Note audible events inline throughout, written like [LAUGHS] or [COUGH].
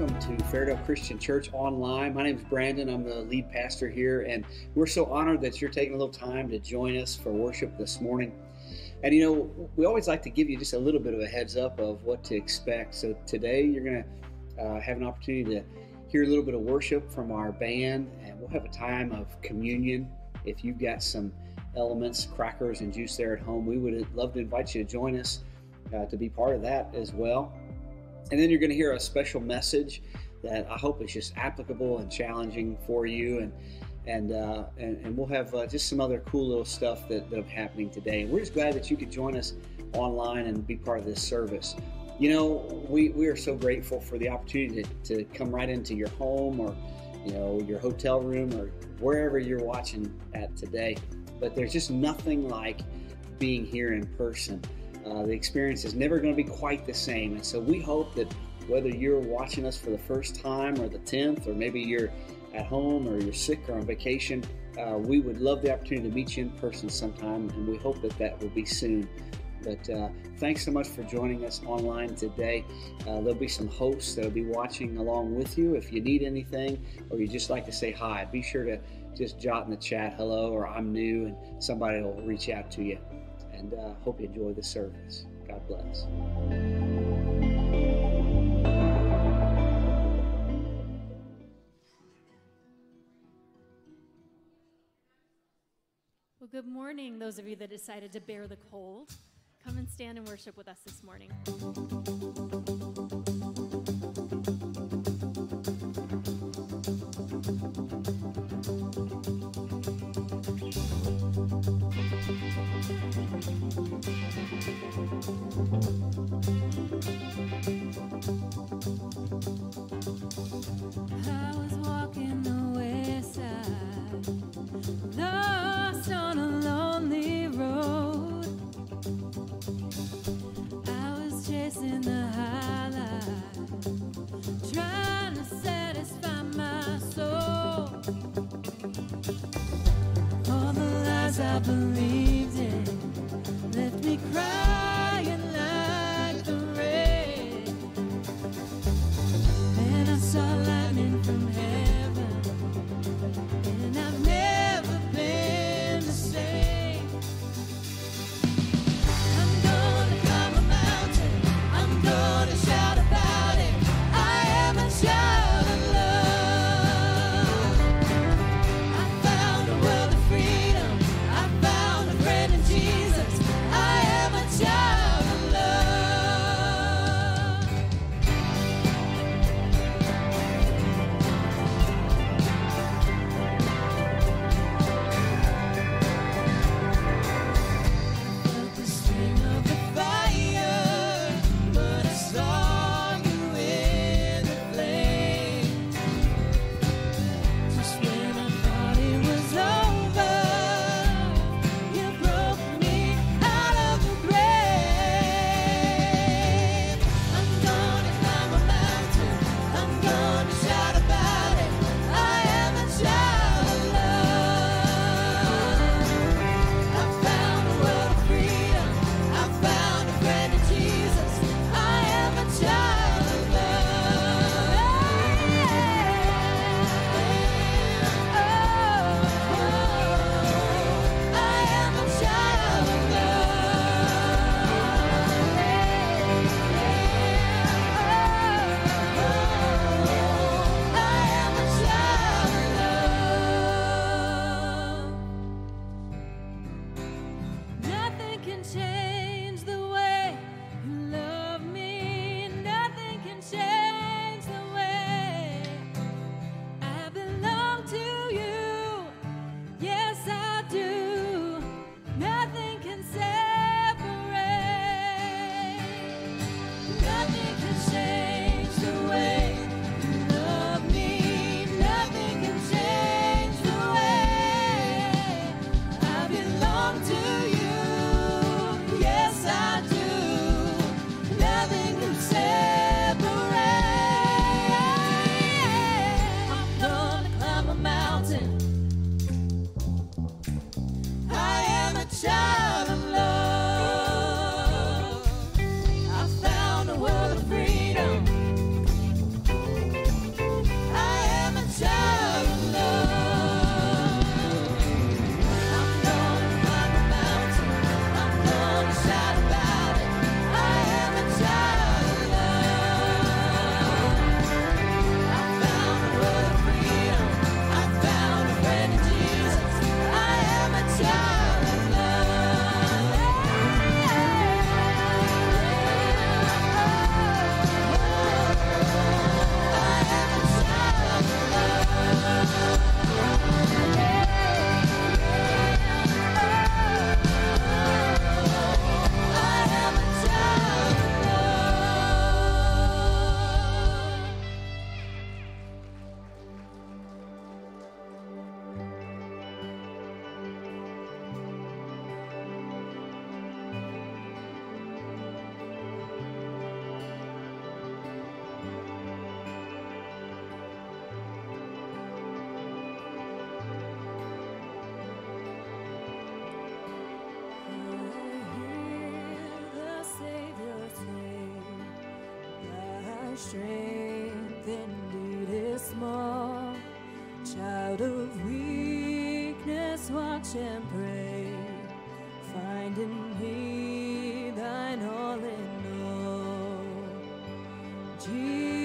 welcome to Fairdale Christian Church Online. My name is Brandon. I'm the lead pastor here, and we're so honored that you're taking a little time to join us for worship this morning. And you know, we always like to give you just a little bit of a heads up of what to expect. So today you're going to uh, have an opportunity to hear a little bit of worship from our band, and we'll have a time of communion. If you've got some elements, crackers, and juice there at home, we would love to invite you to join us uh, to be part of that as well. And then you're going to hear a special message that I hope is just applicable and challenging for you. And and uh, and, and, we'll have uh, just some other cool little stuff that, that are happening today. And we're just glad that you could join us online and be part of this service. You know, we, we are so grateful for the opportunity to, to come right into your home or, you know, your hotel room or wherever you're watching at today. But there's just nothing like being here in person. Uh, the experience is never going to be quite the same. And so we hope that whether you're watching us for the first time or the 10th, or maybe you're at home or you're sick or on vacation, uh, we would love the opportunity to meet you in person sometime, and we hope that that will be soon. But uh, thanks so much for joining us online today. Uh, there'll be some hosts that'll be watching along with you. If you need anything or you just like to say hi, be sure to just jot in the chat hello or I'm new, and somebody will reach out to you and uh, hope you enjoy the service. God bless. Well, good morning, those of you that decided to bear the cold. Come and stand and worship with us this morning. Strength indeed is small. Child of weakness, watch and pray. Find in me thine all in all. Jesus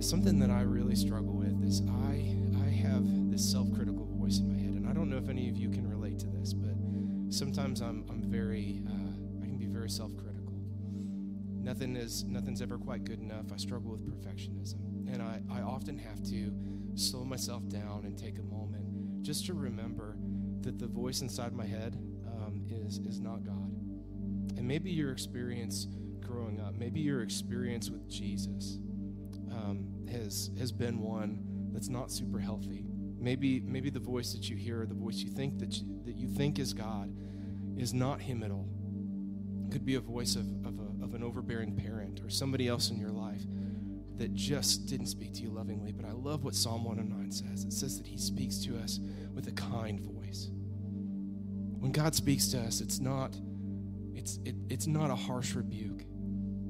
Something that I really struggle with is I I have this self-critical voice in my head, and I don't know if any of you can relate to this, but sometimes I'm I'm very uh, I can be very self-critical. Nothing is nothing's ever quite good enough. I struggle with perfectionism, and I I often have to slow myself down and take a moment just to remember that the voice inside my head um, is is not God. And maybe your experience growing up, maybe your experience with Jesus has has been one that's not super healthy. Maybe maybe the voice that you hear, or the voice you think that you, that you think is God, is not Him at all. It could be a voice of, of, a, of an overbearing parent or somebody else in your life that just didn't speak to you lovingly. But I love what Psalm 109 says. It says that He speaks to us with a kind voice. When God speaks to us, it's not it's it, it's not a harsh rebuke.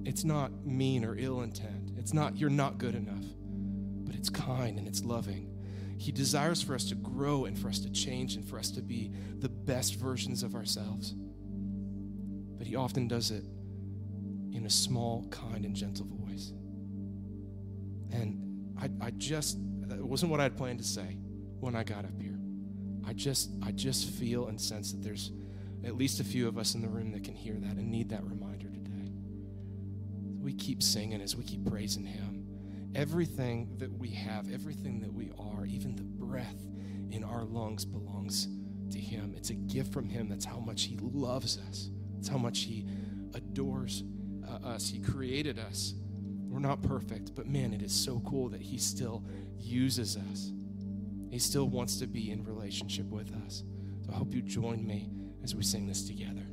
It's not mean or ill intent. It's not you're not good enough. But it's kind and it's loving. He desires for us to grow and for us to change and for us to be the best versions of ourselves. But he often does it in a small, kind, and gentle voice. And I, I just, that wasn't what I had planned to say when I got up here. I just, I just feel and sense that there's at least a few of us in the room that can hear that and need that reminder. We keep singing as we keep praising him. Everything that we have, everything that we are, even the breath in our lungs belongs to him. It's a gift from him. That's how much he loves us. That's how much he adores uh, us. He created us. We're not perfect, but man, it is so cool that he still uses us. He still wants to be in relationship with us. So I hope you join me as we sing this together.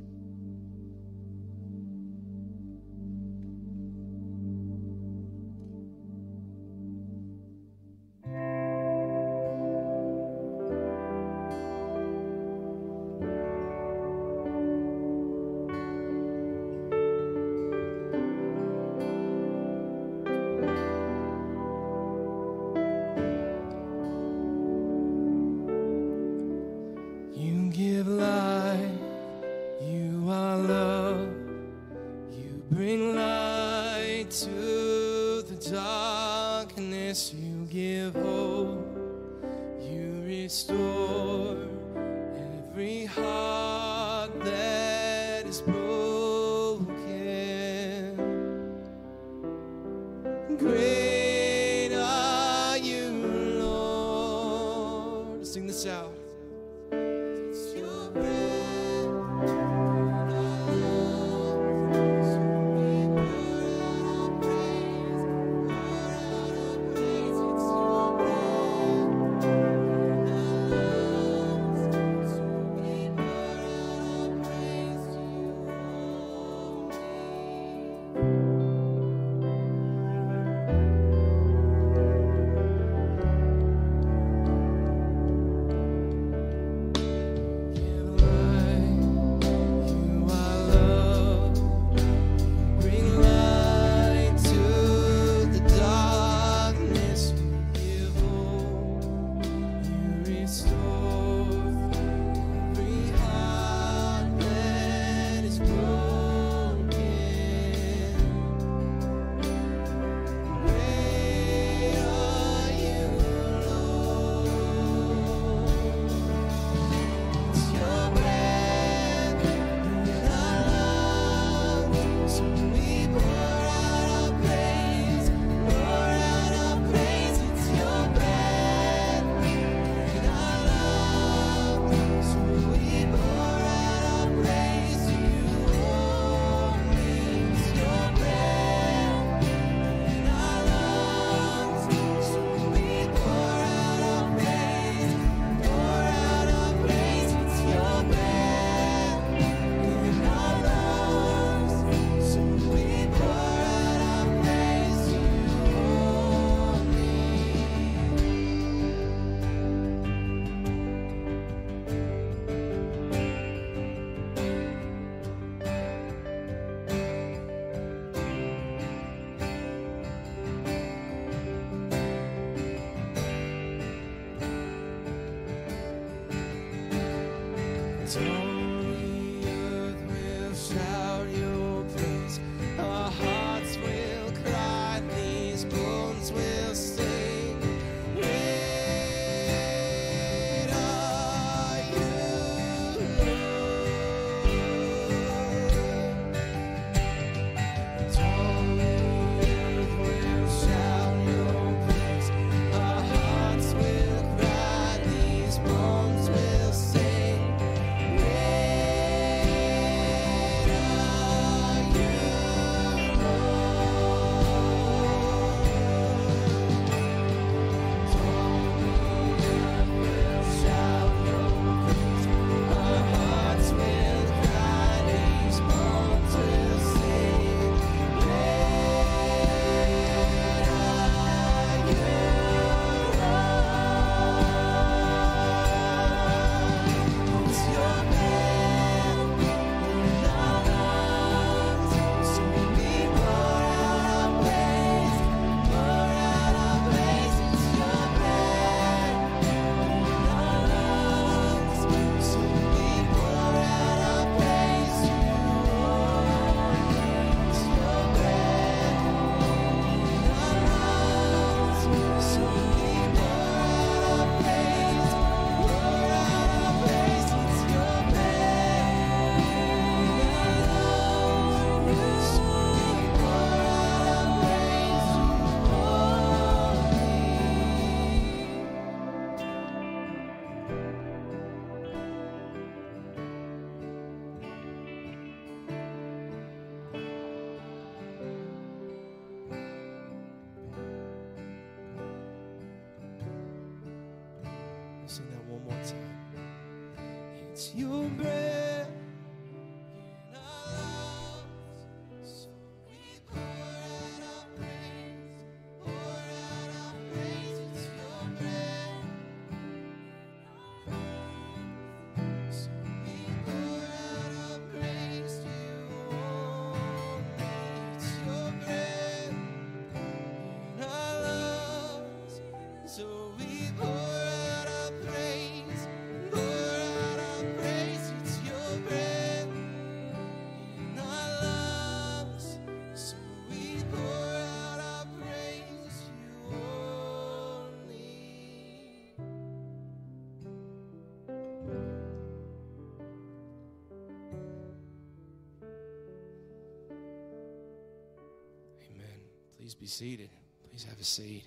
Please be seated. Please have a seat.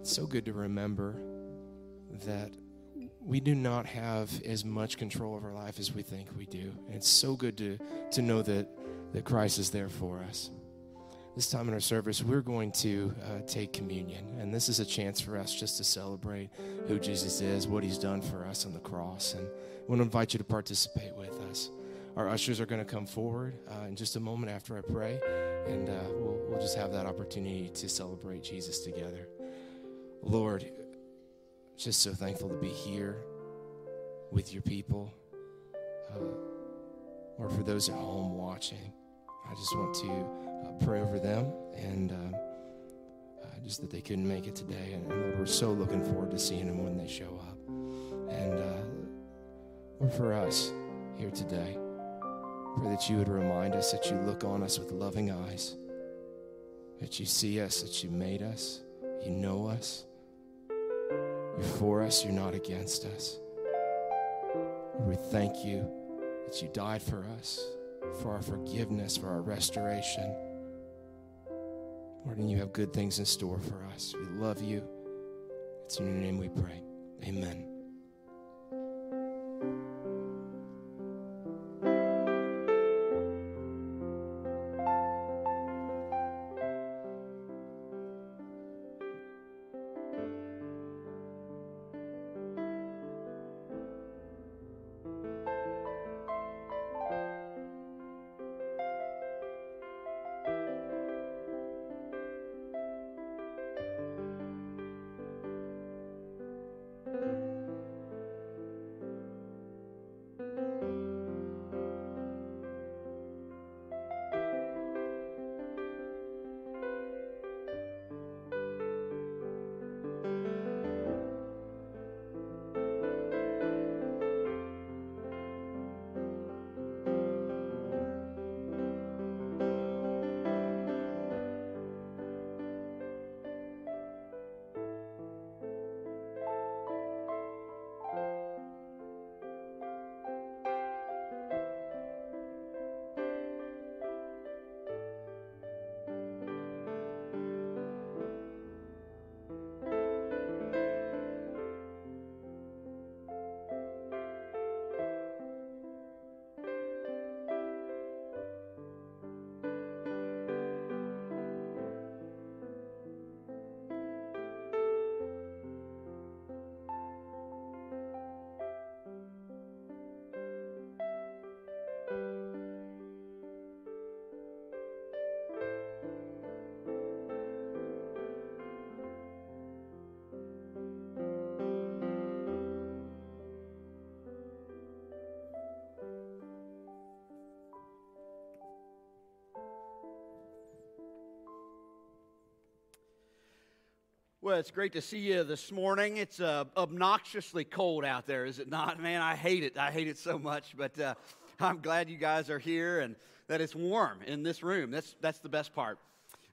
It's so good to remember that we do not have as much control of our life as we think we do. And it's so good to, to know that, that Christ is there for us. This time in our service, we're going to uh, take communion. And this is a chance for us just to celebrate who Jesus is, what he's done for us on the cross. And I want to invite you to participate. Our ushers are going to come forward uh, in just a moment after I pray, and uh, we'll, we'll just have that opportunity to celebrate Jesus together. Lord, just so thankful to be here with your people. Uh, or for those at home watching, I just want to uh, pray over them and um, uh, just that they couldn't make it today. And, and Lord, we're so looking forward to seeing them when they show up. And uh, Lord, for us here today, pray that you would remind us that you look on us with loving eyes, that you see us, that you made us, you know us. You're for us, you're not against us. We thank you that you died for us, for our forgiveness, for our restoration. Lord, and you have good things in store for us. We love you. It's in your name we pray. Amen. Well, it's great to see you this morning. It's uh, obnoxiously cold out there, is it not? Man, I hate it. I hate it so much. But uh, I'm glad you guys are here and that it's warm in this room. That's that's the best part.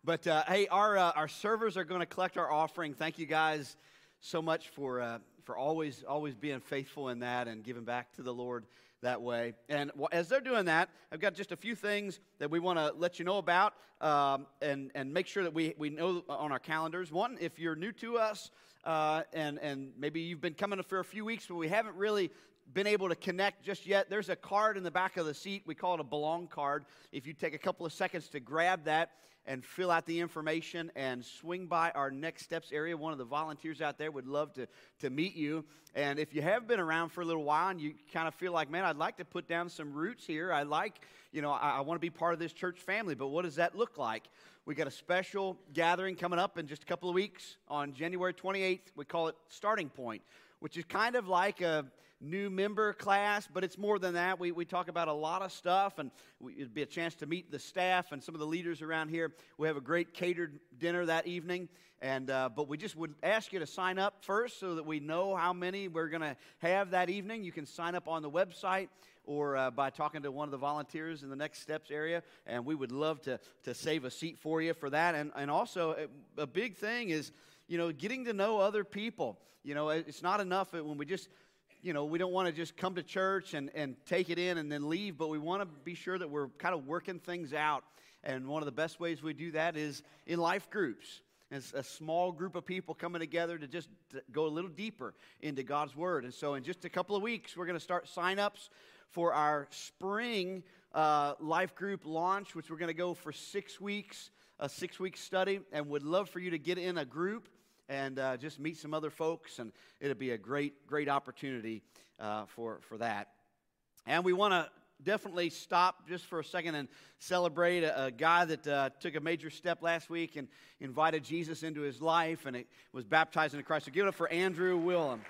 But uh, hey, our uh, our servers are going to collect our offering. Thank you guys so much for uh, for always always being faithful in that and giving back to the Lord that way. And as they're doing that, I've got just a few things that we want to let you know about um, and, and make sure that we, we know on our calendars. One, if you're new to us uh, and, and maybe you've been coming for a few weeks, but we haven't really been able to connect just yet, there's a card in the back of the seat. We call it a belong card. If you take a couple of seconds to grab that, and fill out the information and swing by our next steps area. One of the volunteers out there would love to, to meet you. And if you have been around for a little while and you kind of feel like, man, I'd like to put down some roots here, I like, you know, I, I want to be part of this church family, but what does that look like? We got a special gathering coming up in just a couple of weeks on January 28th. We call it Starting Point, which is kind of like a new member class, but it's more than that. We, we talk about a lot of stuff, and we, it'd be a chance to meet the staff and some of the leaders around here. We have a great catered dinner that evening, and uh, but we just would ask you to sign up first so that we know how many we're going to have that evening. You can sign up on the website or uh, by talking to one of the volunteers in the next steps area, and we would love to, to save a seat for you for that. And, and also, a, a big thing is, you know, getting to know other people. You know, it's not enough when we just you know, we don't want to just come to church and, and take it in and then leave, but we want to be sure that we're kind of working things out. And one of the best ways we do that is in life groups. It's a small group of people coming together to just go a little deeper into God's Word. And so, in just a couple of weeks, we're going to start sign ups for our spring uh, life group launch, which we're going to go for six weeks, a six week study, and would love for you to get in a group and uh, just meet some other folks, and it'll be a great, great opportunity uh, for, for that. And we want to definitely stop just for a second and celebrate a, a guy that uh, took a major step last week and invited Jesus into his life and it was baptized into Christ. So give it up for Andrew Willem.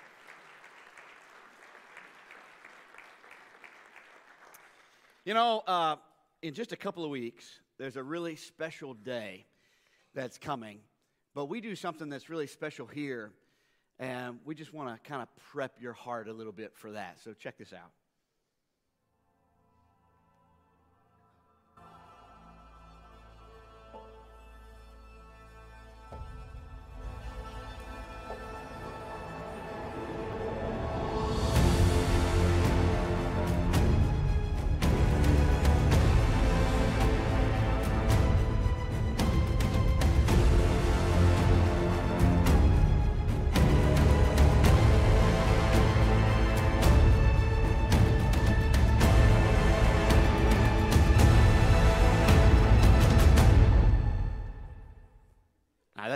You know, uh, in just a couple of weeks, there's a really special day that's coming. But we do something that's really special here, and we just want to kind of prep your heart a little bit for that. So check this out.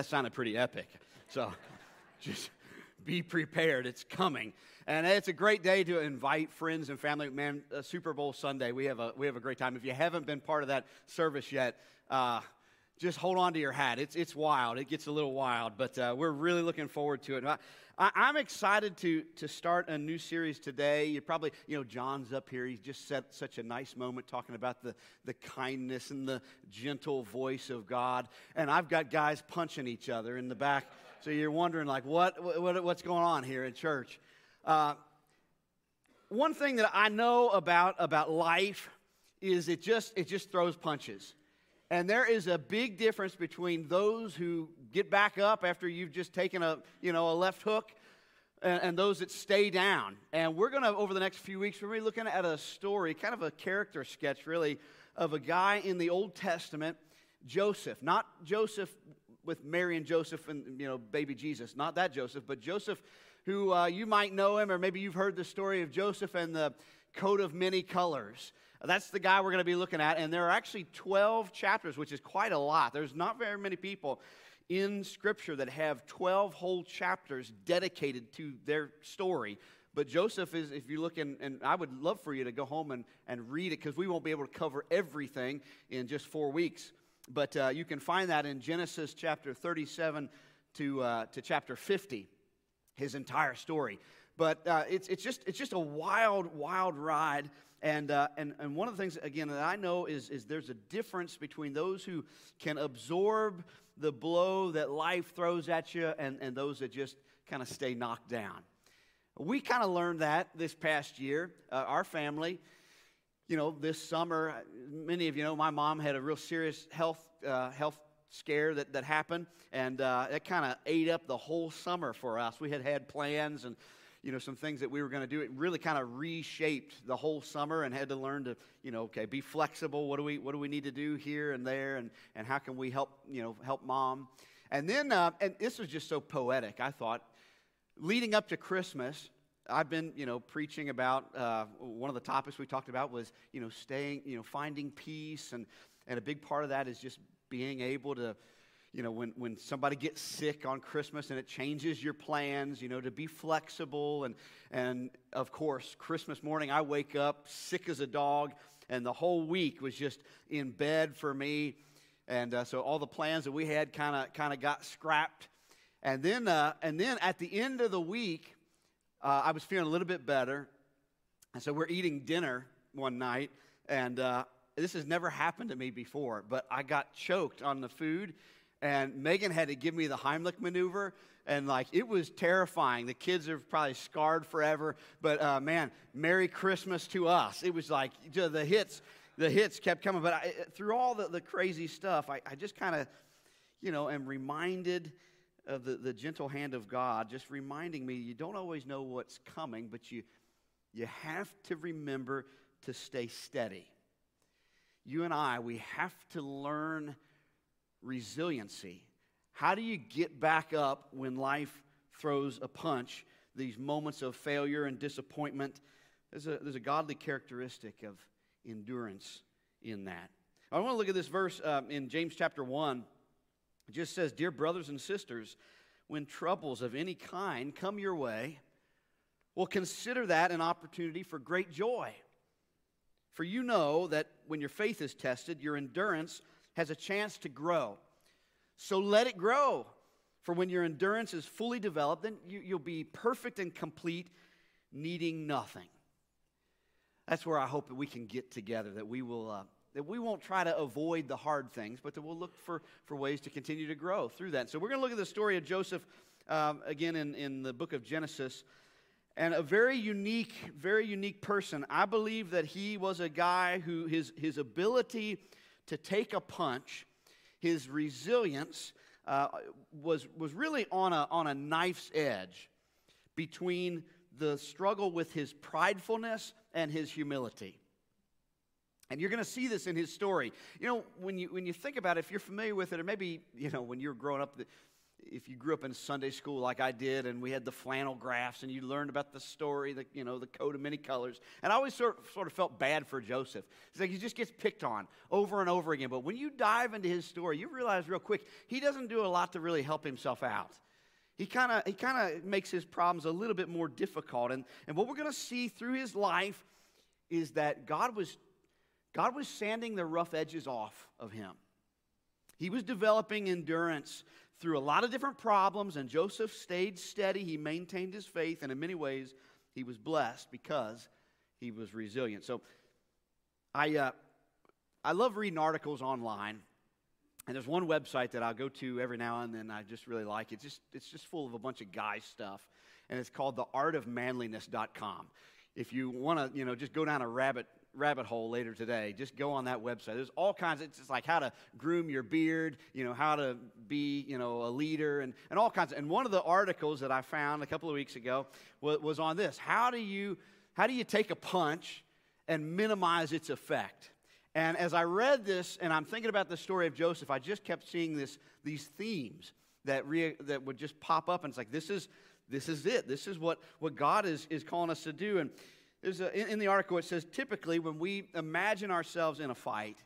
That sounded pretty epic. So [LAUGHS] just be prepared. It's coming. And it's a great day to invite friends and family. Man, uh, Super Bowl Sunday, we have, a, we have a great time. If you haven't been part of that service yet, uh, just hold on to your hat. It's, it's wild. It gets a little wild, but uh, we're really looking forward to it. I, am excited to, to start a new series today. You probably, you know, John's up here. He just set such a nice moment talking about the, the kindness and the gentle voice of God. And I've got guys punching each other in the back. So you're wondering, like, what, what what's going on here in church? Uh, one thing that I know about, about life is it just, it just throws punches. And there is a big difference between those who get back up after you've just taken a, you know, a left hook and, and those that stay down. And we're going to, over the next few weeks, we're going to be looking at a story, kind of a character sketch, really, of a guy in the Old Testament, Joseph. Not Joseph with Mary and Joseph and, you know, baby Jesus. Not that Joseph, but Joseph who uh, you might know him, or maybe you've heard the story of Joseph and the coat of many colors. That's the guy we're going to be looking at. And there are actually 12 chapters, which is quite a lot. There's not very many people in Scripture that have 12 whole chapters dedicated to their story. But Joseph is, if you look in, and I would love for you to go home and, and read it because we won't be able to cover everything in just four weeks. But uh, you can find that in Genesis chapter 37 to, uh, to chapter 50, his entire story. But uh, it's, it's, just, it's just a wild, wild ride. And, uh, and, and one of the things, again, that I know is, is there's a difference between those who can absorb the blow that life throws at you and, and those that just kind of stay knocked down. We kind of learned that this past year. Uh, our family, you know, this summer, many of you know, my mom had a real serious health, uh, health scare that, that happened, and uh, it kind of ate up the whole summer for us. We had had plans and you know, some things that we were going to do. It really kind of reshaped the whole summer and had to learn to, you know, okay, be flexible. What do we, what do we need to do here and there? And, and how can we help, you know, help mom? And then, uh, and this was just so poetic, I thought. Leading up to Christmas, I've been, you know, preaching about uh, one of the topics we talked about was, you know, staying, you know, finding peace. And, and a big part of that is just being able to, you know, when, when somebody gets sick on Christmas and it changes your plans, you know, to be flexible. And, and of course, Christmas morning, I wake up sick as a dog, and the whole week was just in bed for me. And uh, so all the plans that we had kind of kind of got scrapped. And then, uh, and then at the end of the week, uh, I was feeling a little bit better. And so we're eating dinner one night, and uh, this has never happened to me before, but I got choked on the food, and Megan had to give me the Heimlich maneuver, and like it was terrifying. The kids are probably scarred forever, but uh, man, Merry Christmas to us. It was like the hits, the hits kept coming, but I, through all the, the crazy stuff, I, I just kind of, you know, am reminded of the, the gentle hand of God, just reminding me you don't always know what's coming, but you you have to remember to stay steady. You and I, we have to learn resiliency. How do you get back up when life throws a punch? These moments of failure and disappointment. There's a, there's a godly characteristic of endurance in that. I want to look at this verse um, in James chapter 1. It just says, Dear brothers and sisters, when troubles of any kind come your way, well, consider that an opportunity for great joy. For you know that when your faith is tested, your endurance has a chance to grow. So let it grow. For when your endurance is fully developed, then you, will be perfect and complete, needing nothing. That's where I hope that we can get together, that we will. Uh, that we won't try to avoid the hard things, but that we'll look for, for ways to continue to grow through that. So, we're going to look at the story of Joseph um, again in, in the book of Genesis and a very unique, very unique person. I believe that he was a guy who his, his ability to take a punch, his resilience, uh, was, was really on a, on a knife's edge between the struggle with his pridefulness and his humility. And you're going to see this in his story. You know, when you, when you think about it, if you're familiar with it, or maybe, you know, when you were growing up, if you grew up in Sunday school like I did, and we had the flannel graphs, and you learned about the story, the you know the coat of many colors, and I always sort of, sort of felt bad for Joseph. It's like he just gets picked on over and over again. But when you dive into his story, you realize real quick he doesn't do a lot to really help himself out. He kind of he kind of makes his problems a little bit more difficult, and and what we're going to see through his life is that God was God was sanding the rough edges off of him. He was developing endurance through a lot of different problems, and Joseph stayed steady. He maintained his faith, and in many ways, he was blessed because he was resilient. So, I, uh, I love reading articles online, and there's one website that I'll go to every now and then. I just really like it. It's just, it's just full of a bunch of guy stuff, and it's called theartofmanliness.com. If you want to, you know, just go down a rabbit rabbit hole later today. Just go on that website. There's all kinds of, it's like how to groom your beard, you know, how to be, you know, a leader and, and all kinds of, and one of the articles that I found a couple of weeks ago was, was on this. How do you, how do you take a punch and minimize its effect? And as I read this and I'm thinking about the story of Joseph, I just kept seeing this, these themes that, re, that would just pop up. And it's like, this is, this is it. This is what, what God is, is calling us to do. And there's a, in, in the article, it says typically when we imagine ourselves in a fight,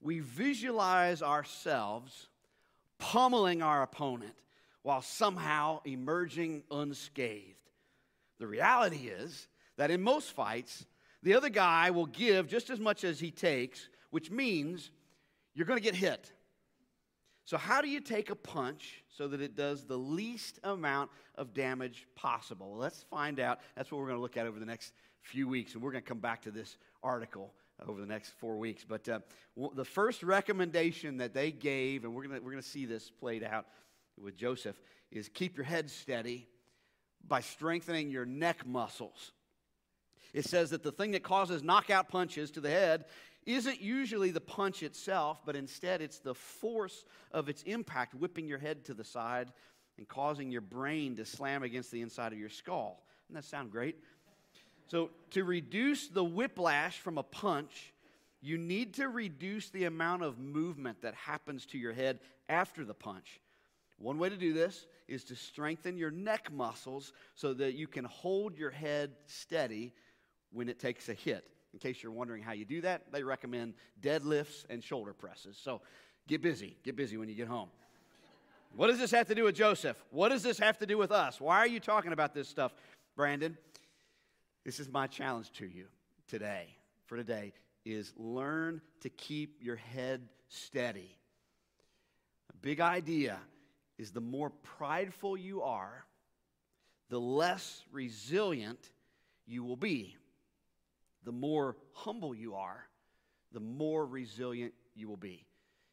we visualize ourselves pummeling our opponent while somehow emerging unscathed. The reality is that in most fights, the other guy will give just as much as he takes, which means you're going to get hit. So, how do you take a punch so that it does the least amount of damage possible? Well, let's find out. That's what we're going to look at over the next few weeks, and we're going to come back to this article over the next four weeks. But uh, the first recommendation that they gave, and we're going we're going to see this played out with Joseph, is keep your head steady by strengthening your neck muscles. It says that the thing that causes knockout punches to the head isn't usually the punch itself, but instead it's the force of its impact whipping your head to the side and causing your brain to slam against the inside of your skull. Doesn't that sound great? So, to reduce the whiplash from a punch, you need to reduce the amount of movement that happens to your head after the punch. One way to do this is to strengthen your neck muscles so that you can hold your head steady when it takes a hit. In case you're wondering how you do that, they recommend deadlifts and shoulder presses. So Get busy. Get busy when you get home. What does this have to do with Joseph? What does this have to do with us? Why are you talking about this stuff, Brandon? This is my challenge to you today, for today, is learn to keep your head steady. A big idea is the more prideful you are, the less resilient you will be. The more humble you are, the more resilient you will be.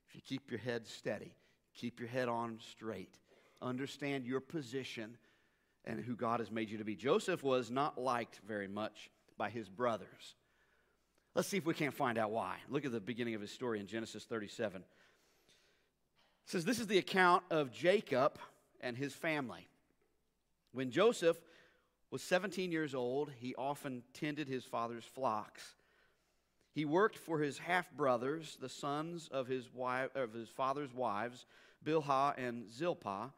If you keep your head steady, keep your head on straight, understand your position and who God has made you to be. Joseph was not liked very much by his brothers. Let's see if we can't find out why. Look at the beginning of his story in Genesis 37. It says, This is the account of Jacob and his family. When Joseph was 17 years old, he often tended his father's flocks. He worked for his half brothers, the sons of his, wife, of his father's wives, Bilhah and Zilpah.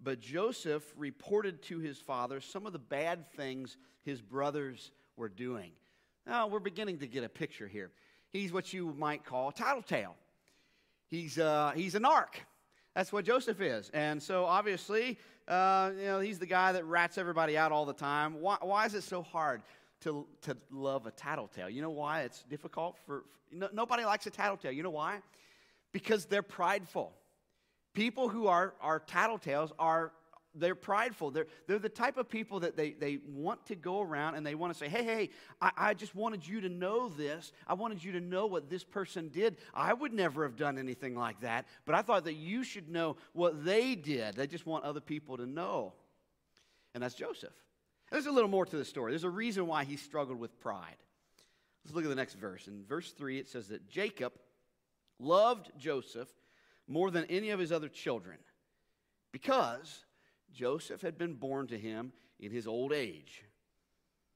But Joseph reported to his father some of the bad things his brothers were doing. Now, we're beginning to get a picture here. He's what you might call a tattletale. He's, uh, he's a narc. That's what Joseph is. And so, obviously, uh, you know, he's the guy that rats everybody out all the time. Why, why is it so hard to, to love a tattletale? You know why it's difficult? For, for no, Nobody likes a tattletale. You know why? Because they're prideful. People who are, are tattletales are they're prideful. They're, they're the type of people that they, they want to go around and they want to say, hey, hey, I, I just wanted you to know this. I wanted you to know what this person did. I would never have done anything like that, but I thought that you should know what they did. They just want other people to know. And that's Joseph. There's a little more to the story. There's a reason why he struggled with pride. Let's look at the next verse. In verse 3, it says that Jacob loved Joseph more than any of his other children because Joseph had been born to him in his old age.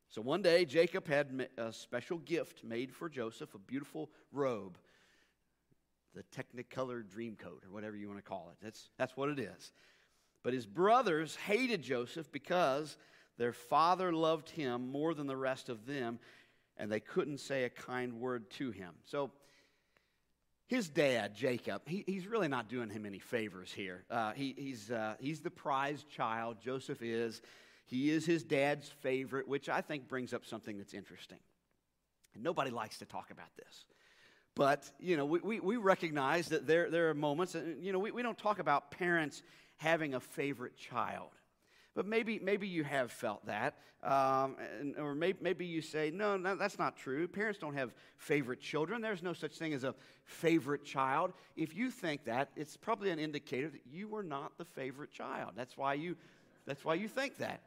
So one day, Jacob had a special gift made for Joseph, a beautiful robe, the Technicolor dream coat, or whatever you want to call it. That's, that's what it is. But his brothers hated Joseph because their father loved him more than the rest of them, and they couldn't say a kind word to him. So his dad, Jacob, he, he's really not doing him any favors here. Uh, he, he's, uh, he's the prized child, Joseph is. He is his dad's favorite, which I think brings up something that's interesting. And nobody likes to talk about this. But, you know, we, we, we recognize that there, there are moments, and, you know, we, we don't talk about parents having a favorite child. But maybe, maybe you have felt that. Um, and, or maybe, maybe you say, no, no, that's not true. Parents don't have favorite children. There's no such thing as a favorite child. If you think that, it's probably an indicator that you were not the favorite child. That's why you, that's why you think that.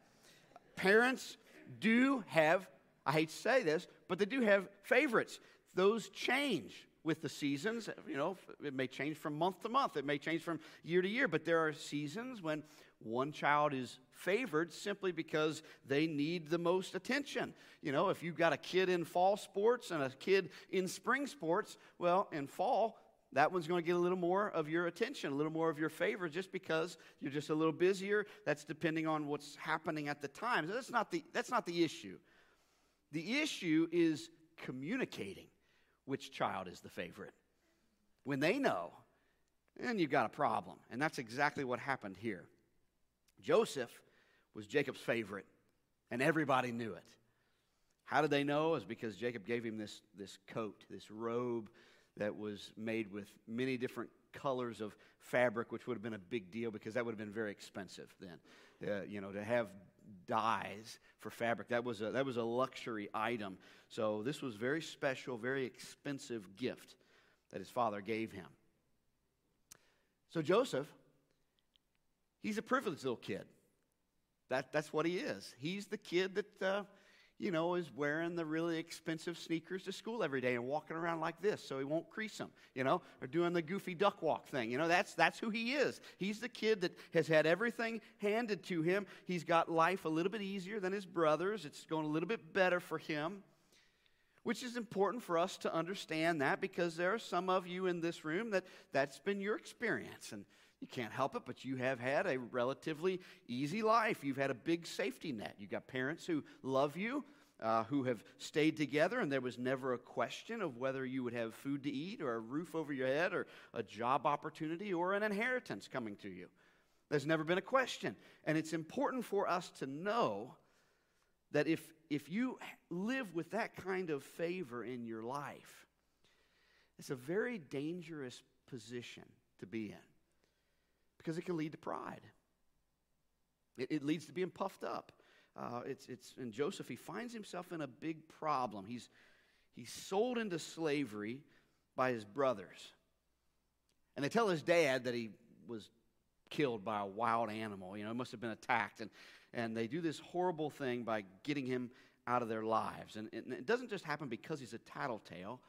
Parents do have, I hate to say this, but they do have favorites. Those change with the seasons. You know, it may change from month to month, it may change from year to year, but there are seasons when one child is favored simply because they need the most attention. You know, if you've got a kid in fall sports and a kid in spring sports, well, in fall, that one's going to get a little more of your attention, a little more of your favor, just because you're just a little busier. That's depending on what's happening at the time. So that's not the, that's not the issue. The issue is communicating which child is the favorite. When they know, then you've got a problem. And that's exactly what happened here. Joseph was Jacob's favorite, and everybody knew it. How did they know? Is because Jacob gave him this, this coat, this robe that was made with many different colors of fabric, which would have been a big deal because that would have been very expensive then. Uh, you know, to have dyes for fabric, that was, a, that was a luxury item. So this was very special, very expensive gift that his father gave him. So Joseph, he's a privileged little kid. That, that's what he is. He's the kid that, uh, you know, is wearing the really expensive sneakers to school every day and walking around like this so he won't crease them, you know, or doing the goofy duck walk thing. You know, that's, that's who he is. He's the kid that has had everything handed to him. He's got life a little bit easier than his brothers, it's going a little bit better for him. Which is important for us to understand that because there are some of you in this room that that's been your experience. And you can't help it, but you have had a relatively easy life. You've had a big safety net. You've got parents who love you, uh, who have stayed together, and there was never a question of whether you would have food to eat, or a roof over your head, or a job opportunity, or an inheritance coming to you. There's never been a question. And it's important for us to know that if, if you live with that kind of favor in your life, it's a very dangerous position to be in because it can lead to pride. It, it leads to being puffed up. Uh, it's, it's, and Joseph, he finds himself in a big problem. He's, he's sold into slavery by his brothers. And they tell his dad that he was killed by a wild animal. You know, he must have been attacked. And, and they do this horrible thing by getting him out of their lives. And, and it doesn't just happen because he's a tattletale,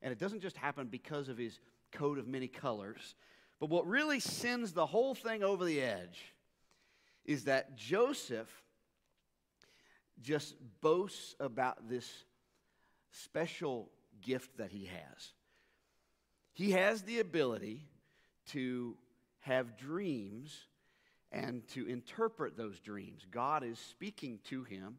and it doesn't just happen because of his coat of many colors. But what really sends the whole thing over the edge is that Joseph just boasts about this special gift that he has. He has the ability to have dreams and to interpret those dreams. God is speaking to him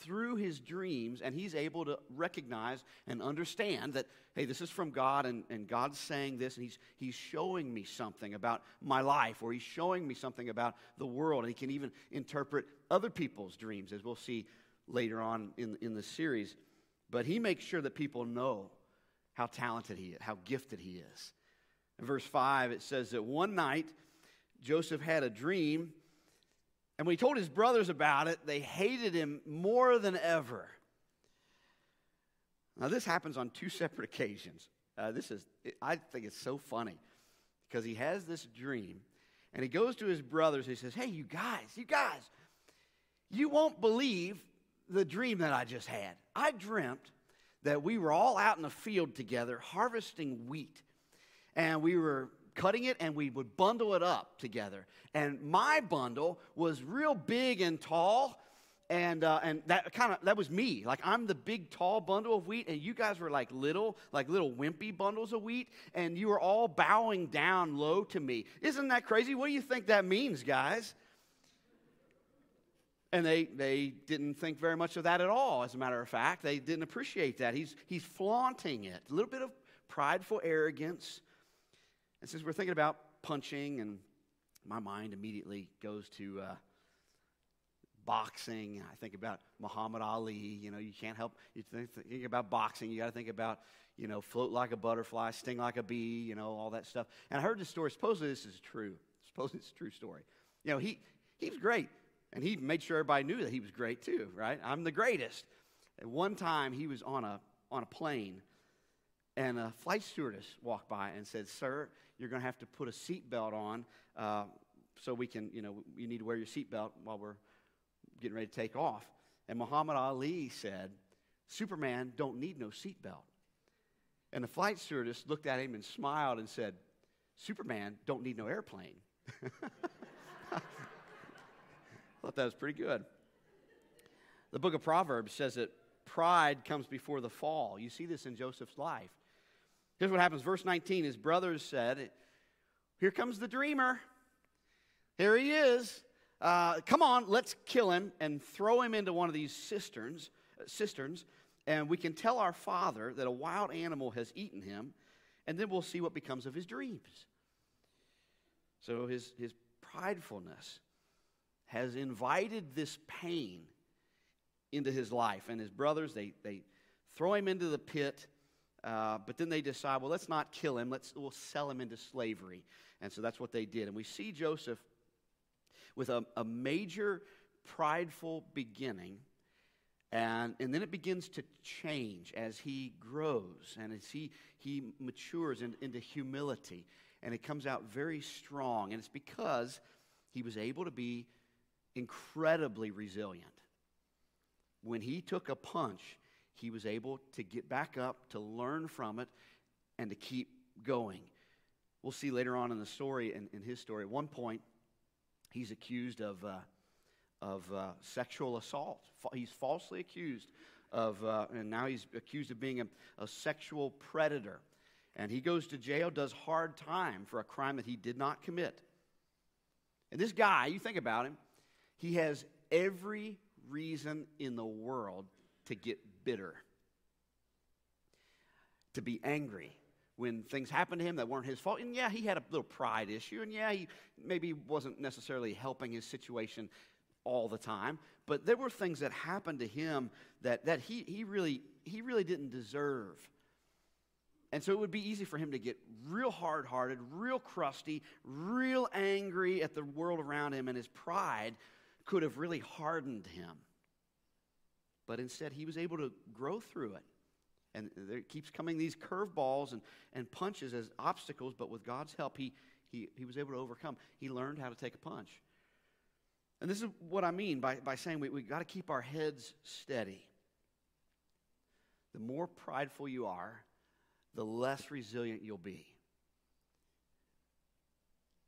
through his dreams, and he's able to recognize and understand that, hey, this is from God, and, and God's saying this, and he's, he's showing me something about my life, or he's showing me something about the world, and he can even interpret other people's dreams, as we'll see later on in, in the series. But he makes sure that people know how talented he is, how gifted he is. In verse 5, it says that one night Joseph had a dream, and when he told his brothers about it, they hated him more than ever. Now, this happens on two [LAUGHS] separate occasions. Uh, this is, I think it's so funny because he has this dream, and he goes to his brothers. And he says, Hey, you guys, you guys, you won't believe the dream that I just had. I dreamt that we were all out in the field together harvesting wheat and we were cutting it and we would bundle it up together. And my bundle was real big and tall. And, uh, and that kind of that was me like i'm the big tall bundle of wheat and you guys were like little like little wimpy bundles of wheat and you were all bowing down low to me isn't that crazy what do you think that means guys and they, they didn't think very much of that at all, as a matter of fact. They didn't appreciate that. He's, he's flaunting it, a little bit of prideful arrogance. And since we're thinking about punching, and my mind immediately goes to uh, boxing, I think about Muhammad Ali. You know, you can't help, you think, think about boxing, you got to think about, you know, float like a butterfly, sting like a bee, you know, all that stuff. And I heard this story. Supposedly this is true. [LAUGHS] Supposedly it's a true story. You know, he, he was great. And he made sure everybody knew that he was great too, right? I'm the greatest. At one time, he was on a, on a plane, and a flight stewardess walked by and said, Sir, you're going to have to put a seatbelt on uh, so we can, you know, you need to wear your seatbelt while we're getting ready to take off. And Muhammad Ali said, Superman don't need no seatbelt. And the flight stewardess looked at him and smiled and said, Superman don't need no airplane. [LAUGHS] I thought that was pretty good. The book of Proverbs says that pride comes before the fall. You see this in Joseph's life. Here's what happens. Verse 19 His brothers said, Here comes the dreamer. Here he is. Uh, come on, let's kill him and throw him into one of these cisterns, cisterns, and we can tell our father that a wild animal has eaten him, and then we'll see what becomes of his dreams. So his, his pridefulness has invited this pain into his life. And his brothers, they, they throw him into the pit, uh, but then they decide, well, let's not kill him, let's, we'll sell him into slavery. And so that's what they did. And we see Joseph with a, a major prideful beginning. And, and then it begins to change as he grows and as he, he matures in, into humility. And it comes out very strong. And it's because he was able to be incredibly resilient. When he took a punch, he was able to get back up, to learn from it, and to keep going. We'll see later on in the story, in, in his story, at one point, he's accused of, uh, of uh, sexual assault. He's falsely accused of, uh, and now he's accused of being a, a sexual predator. And he goes to jail, does hard time for a crime that he did not commit. And this guy, you think about him, he has every reason in the world to get bitter, to be angry when things happened to him that weren't his fault. And yeah, he had a little pride issue, and yeah, he maybe wasn't necessarily helping his situation all the time, but there were things that happened to him that, that he, he, really, he really didn't deserve. And so it would be easy for him to get real hard hearted, real crusty, real angry at the world around him, and his pride could have really hardened him. But instead, he was able to grow through it. And there keeps coming these curveballs and, and punches as obstacles, but with God's help, he, he, he was able to overcome. He learned how to take a punch. And this is what I mean by, by saying we, we got to keep our heads steady. The more prideful you are, the less resilient you'll be.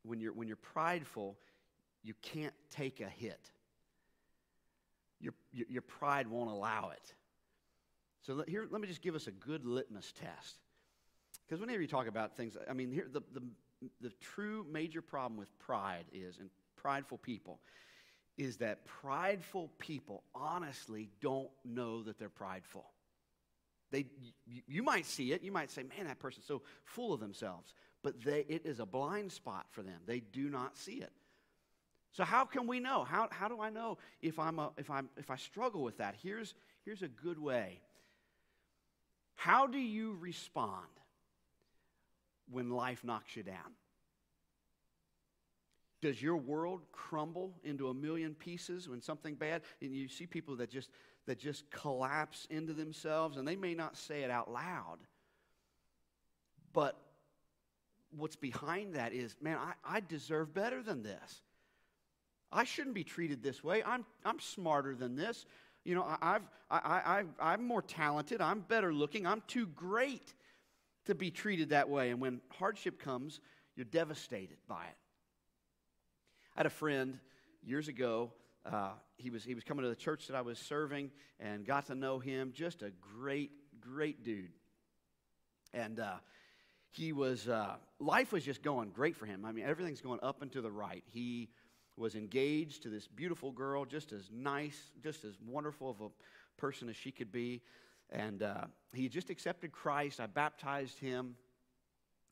When you're, when you're prideful, you can't take a hit. Your, your, pride won't allow it. So let, here, let me just give us a good litmus test. Because whenever you talk about things, I mean, here, the, the, the true major problem with pride is, and prideful people, is that prideful people honestly don't know that they're prideful. They, you, you might see it. You might say, man, that person's so full of themselves. But they, it is a blind spot for them. They do not see it. So how can we know? How, how do I know if, I'm a, if, I'm, if I struggle with that? Here's, here's a good way. How do you respond when life knocks you down? Does your world crumble into a million pieces when something bad? And you see people that just that just collapse into themselves, and they may not say it out loud. But what's behind that is, man, I, I deserve better than this. I shouldn't be treated this way. I'm, I'm smarter than this. You know, I've, I, I, I'm more talented. I'm better looking. I'm too great to be treated that way. And when hardship comes, you're devastated by it. I had a friend years ago. Uh, he, was, he was coming to the church that I was serving and got to know him. Just a great, great dude. And uh, he was, uh, life was just going great for him. I mean, everything's going up and to the right. He was engaged to this beautiful girl, just as nice, just as wonderful of a person as she could be. And uh, he just accepted Christ. I baptized him.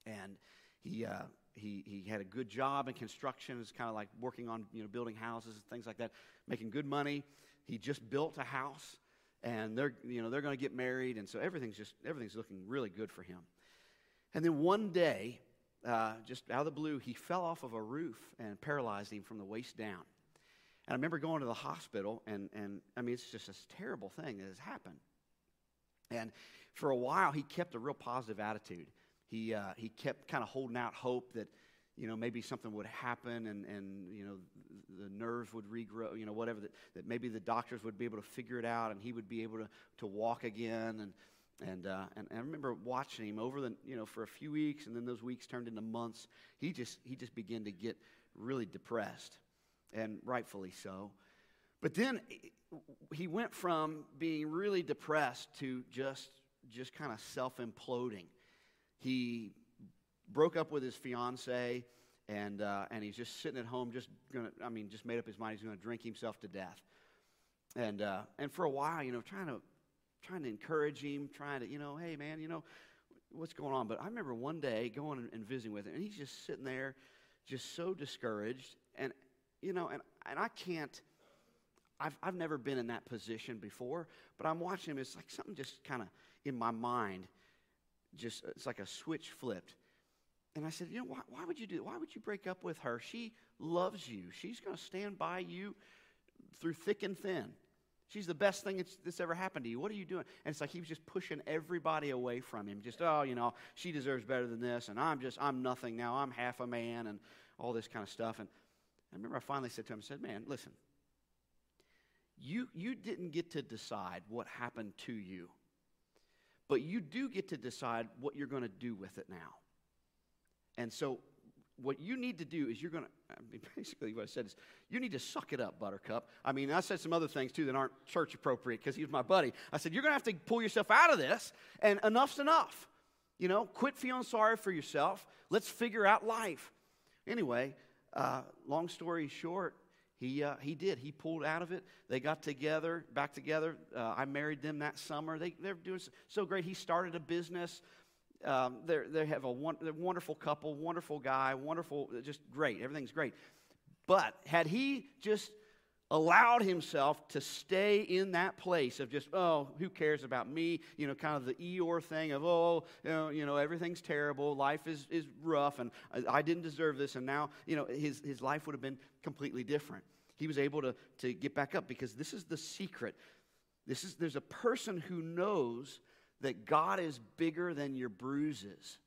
And he, uh, he, he had a good job in construction. It's kind of like working on you know, building houses and things like that, making good money. He just built a house. And they're, you know, they're going to get married. And so everything's just, everything's looking really good for him. And then one day, uh, just out of the blue, he fell off of a roof and paralyzed him from the waist down. And I remember going to the hospital, and, and I mean, it's just a terrible thing that has happened. And for a while, he kept a real positive attitude. He, uh, he kept kind of holding out hope that, you know, maybe something would happen and, and you know, the nerves would regrow, you know, whatever, that, that maybe the doctors would be able to figure it out and he would be able to, to walk again. And, and, uh, and, I remember watching him over the, you know, for a few weeks, and then those weeks turned into months. He just, he just began to get really depressed, and rightfully so. But then he went from being really depressed to just, just kind of self imploding. He broke up with his fiance, and, uh, and he's just sitting at home, just gonna, I mean, just made up his mind he's to drink himself to death. And, uh, and for a while, you know, trying to trying to encourage him, trying to, you know, hey, man, you know, what's going on? But I remember one day going and, visiting with him, and he's just sitting there, just so discouraged. And, you know, and, and I can't, I've, I've never been in that position before, but I'm watching him. It's like something just kind of in my mind, just, it's like a switch flipped. And I said, you know, why, why would you do? Why would you break up with her? She loves you. She's going to stand by you through thick and thin. She's the best thing that's, ever happened to you. What are you doing? And it's like he was just pushing everybody away from him. Just, oh, you know, she deserves better than this, and I'm just, I'm nothing now. I'm half a man, and all this kind of stuff. And I remember I finally said to him, I said, man, listen, you, you didn't get to decide what happened to you, but you do get to decide what you're going to do with it now. And so what you need to do is you're going to, I mean, [LAUGHS] basically what I said is, you need to suck it up, Buttercup. I mean, I said some other things too that aren't church appropriate because he was my buddy. I said, you're going to have to pull yourself out of this, and enough's enough. You know, quit feeling sorry for yourself. Let's figure out life. Anyway, uh, long story short, He, uh, he did. He pulled out of it. They got together, back together. Uh, I married them that summer. They, they're doing so- so great. He started a business. Um, they have a one, wonderful couple, wonderful guy, wonderful, just great. Everything's great. But had he just allowed himself to stay in that place of just, oh, who cares about me? You know, kind of the Eeyore thing of, oh, you know, you know everything's terrible, life is, is rough, and I, I didn't deserve this, and now, you know, his, his life would have been completely different. He was able to, to get back up because this is the secret. This is, there's a person who knows that God is bigger than your bruises.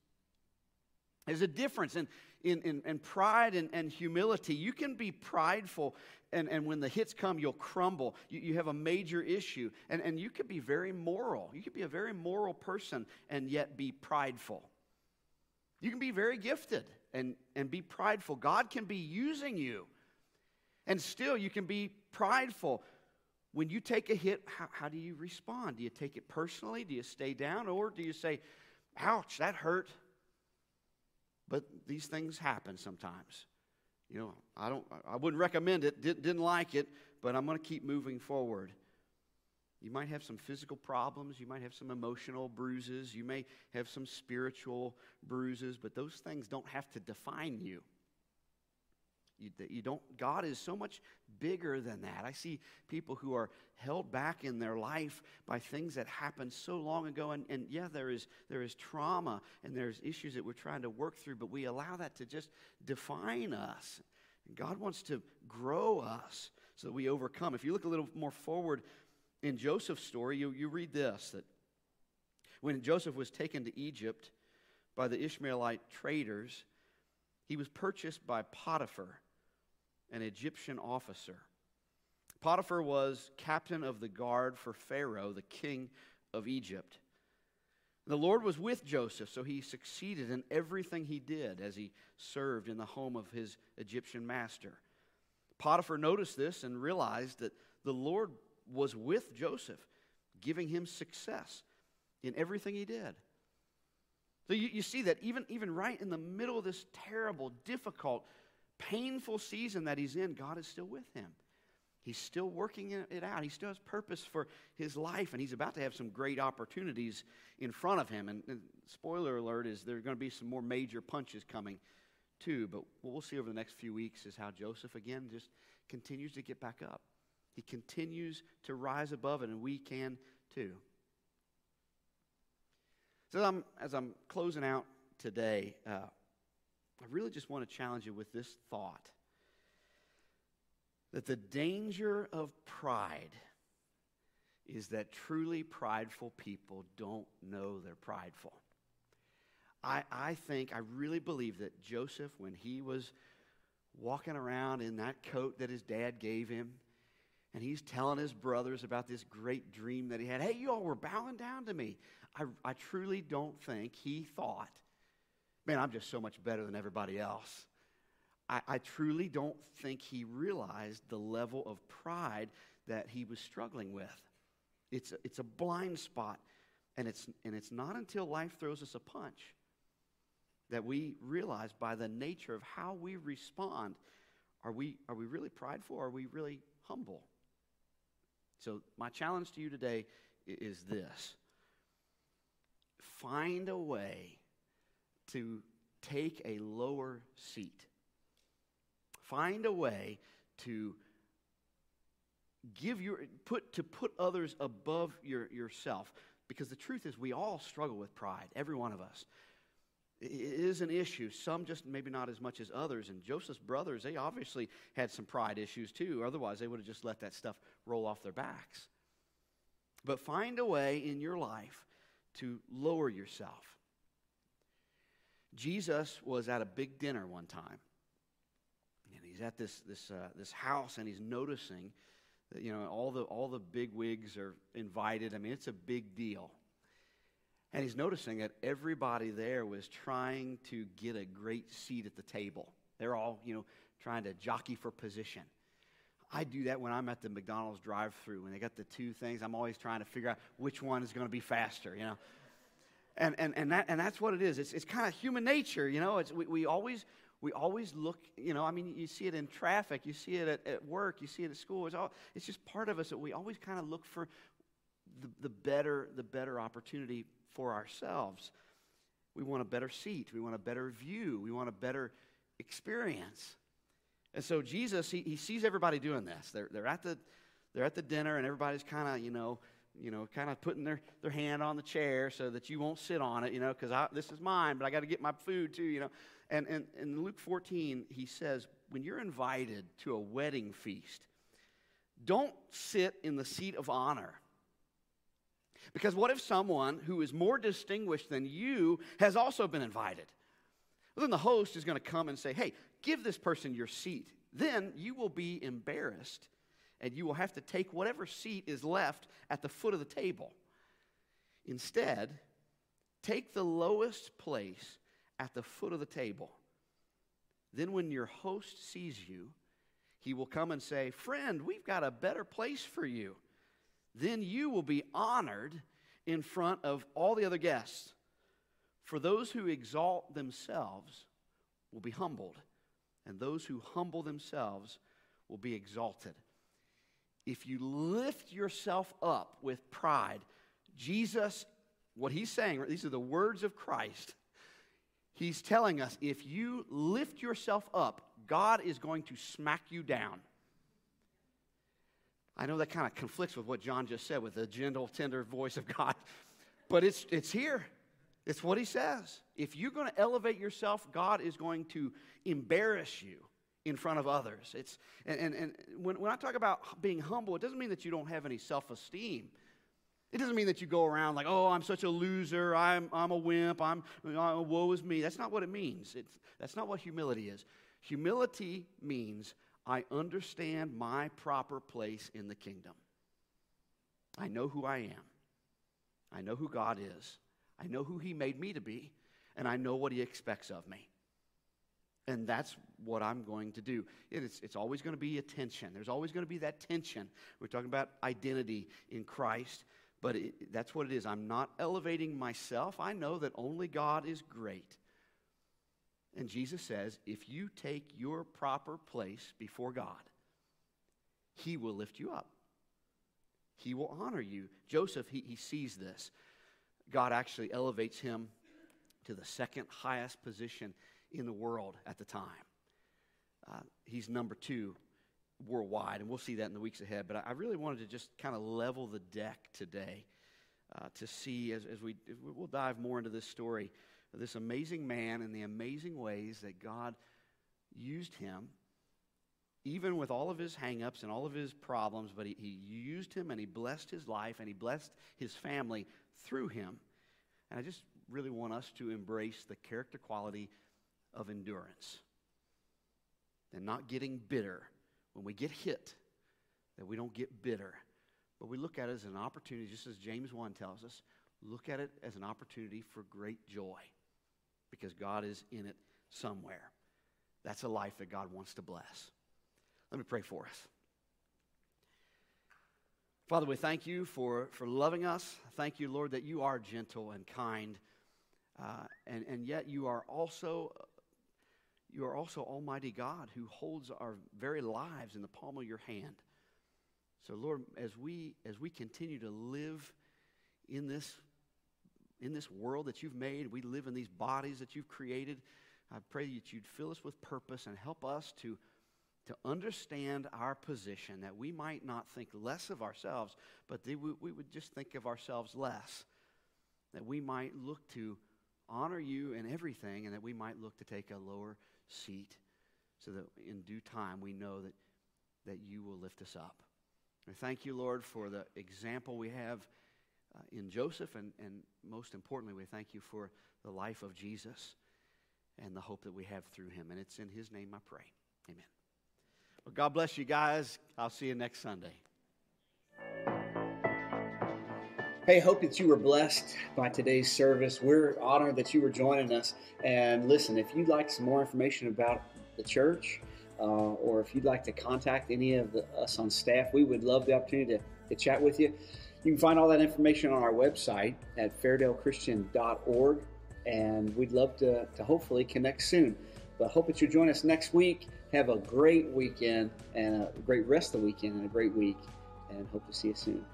There's a difference in, in, in, in pride and, and humility. You can be prideful, and, and when the hits come, you'll crumble. You, you have a major issue, and, and you could be very moral. You could be a very moral person and yet be prideful. You can be very gifted and, and be prideful. God can be using you, and still you can be prideful. When you take a hit, how, how do you respond? Do you take it personally? Do you stay down? Or do you say, ouch, that hurt? But these things happen sometimes. You know, I don't I wouldn't recommend it, didn't, didn't like it, but I'm going to keep moving forward. You might have some physical problems, you might have some emotional bruises, you may have some spiritual bruises, but those things don't have to define you. You, you don't, God is so much bigger than that. I see people who are held back in their life by things that happened so long ago. And, and yeah, there is, there is trauma and there's issues that we're trying to work through, but we allow that to just define us. And God wants to grow us so that we overcome. If you look a little more forward in Joseph's story, you, you read this that when Joseph was taken to Egypt by the Ishmaelite traders, he was purchased by Potiphar an Egyptian officer. Potiphar was captain of the guard for Pharaoh, the king of Egypt. The Lord was with Joseph, so he succeeded in everything he did as he served in the home of his Egyptian master. Potiphar noticed this and realized that the Lord was with Joseph, giving him success in everything he did. So you, you see that even, even right in the middle of this terrible, difficult, painful season that he's in, God is still with him. He's still working it out. He still has purpose for his life, and he's about to have some great opportunities in front of him. And, and spoiler alert is there are going to be some more major punches coming too. But what we'll see over the next few weeks is how Joseph again just continues to get back up. He continues to rise above it, and we can too. So I'm, as I'm closing out today, uh, I really just want to challenge you with this thought that the danger of pride is that truly prideful people don't know they're prideful. I, I think, I really believe that Joseph, when he was walking around in that coat that his dad gave him, and he's telling his brothers about this great dream that he had. Hey, you all were bowing down to me. I, I truly don't think he thought, man, I'm just so much better than everybody else. I, I truly don't think he realized the level of pride that he was struggling with. It's a, it's a blind spot, and it's, and it's not until life throws us a punch that we realize by the nature of how we respond are we, are we really prideful or are we really humble? So, my challenge to you today is this find a way to take a lower seat. Find a way to give your put to put others above your, yourself. Because the truth is we all struggle with pride every one of us. It is an issue some just maybe not as much as others and joseph's brothers they obviously had some pride issues too otherwise they would have just let that stuff roll off their backs. But find a way in your life to lower yourself jesus was at a big dinner one time and he's at this, this, uh, this house and he's noticing that, you know, all the, all the big wigs are invited. I mean, it's a big deal. And he's noticing that everybody there was trying to get a great seat at the table. They're all, you know, trying to jockey for position. I do that when I'm at the McDonald's drive through when they got the two things. I'm always trying to figure out which one is going to be faster, you know. And, and, and, that, and that's what it is. It's, it's kind of human nature, you know. It's, we, we always We always look, you know, I mean, you see it in traffic, you see it at, at work, you see it at school. It's, all, it's just part of us that we always kind of look for the, the, better, the better opportunity for ourselves. We want a better seat, we want a better view, we want a better experience. And so Jesus, he, he sees everybody doing this. They're, they're, at the, they're at the dinner, and everybody's kind of, you know, you know, kind of putting their, their hand on the chair so that you won't sit on it, you know, because this is mine, but I got to get my food too, you know. And, and, in Luke 14, he says, when you're invited to a wedding feast, don't sit in the seat of honor. Because what if someone who is more distinguished than you has also been invited? Well, then the host is going to come and say, hey, give this person your seat. Then you will be embarrassed and you will have to take whatever seat is left at the foot of the table. Instead, take the lowest place at the foot of the table. Then, when your host sees you, he will come and say, Friend, we've got a better place for you. Then you will be honored in front of all the other guests. For those who exalt themselves will be humbled, and those who humble themselves will be exalted. If you lift yourself up with pride, Jesus, what he's saying, these are the words of Christ. He's telling us if you lift yourself up, God is going to smack you down. I know that kind of conflicts with what John just said with the gentle, tender voice of God, but it's, it's here. It's what he says. If you're going to elevate yourself, God is going to embarrass you in front of others. It's, and, and, and when, when I talk about being humble, it doesn't mean that you don't have any self esteem. It doesn't mean that you go around like, oh, I'm such a loser, I'm, I'm a wimp, I'm, oh, woe is me. That's not what it means. It's, that's not what humility is. Humility means I understand my proper place in the kingdom. I know who I am. I know who God is. I know who He made me to be. And I know what He expects of me. And that's what I'm going to do. It's, it's always going to be a tension. There's always going to be that tension. We're talking about identity in Christ, but it, that's what it is. I'm not elevating myself. I know that only God is great. And Jesus says, if you take your proper place before God, He will lift you up. He will honor you. Joseph, he, he sees this. God actually elevates him to the second highest position in the world at the time. Uh, he's number two worldwide, and we'll see that in the weeks ahead. But I, really wanted to just kind of level the deck today uh, to see as, as we we'll dive more into this story, this amazing man and the amazing ways that God used him, even with all of his hangups and all of his problems. But he, he used him and he blessed his life and he blessed his family through him. And I just really want us to embrace the character quality of endurance and not getting bitter when we get hit, that we don't get bitter, but we look at it as an opportunity, just as James 1 tells us, look at it as an opportunity for great joy because God is in it somewhere. That's a life that God wants to bless. Let me pray for us. Father, we thank you for, for loving us. Thank you, Lord, that you are gentle and kind, uh, and, and yet you are also you are also Almighty God who holds our very lives in the palm of your hand. So, Lord, as we as we continue to live in this in this world that you've made, we live in these bodies that you've created. I pray that you'd fill us with purpose and help us to to understand our position, that we might not think less of ourselves, but that we, we would just think of ourselves less. That we might look to honor you in everything, and that we might look to take a lower seat so that in due time we know that, that you will lift us up. I thank you, Lord, for the example we have uh, in Joseph, and, and most importantly, we thank you for the life of Jesus and the hope that we have through him. And it's in his name I pray. Amen. Well, God bless you guys. I'll see you next Sunday. Hey, hope that you were blessed by today's service. We're honored that you were joining us. And listen, if you'd like some more information about the church, uh, or if you'd like to contact any of the, us on staff, we would love the opportunity to, to chat with you. You can find all that information on our website at fairdalechristian.org, and we'd love to, to hopefully connect soon. But hope that you join us next week. Have a great weekend and a great rest of the weekend and a great week. And hope to see you soon.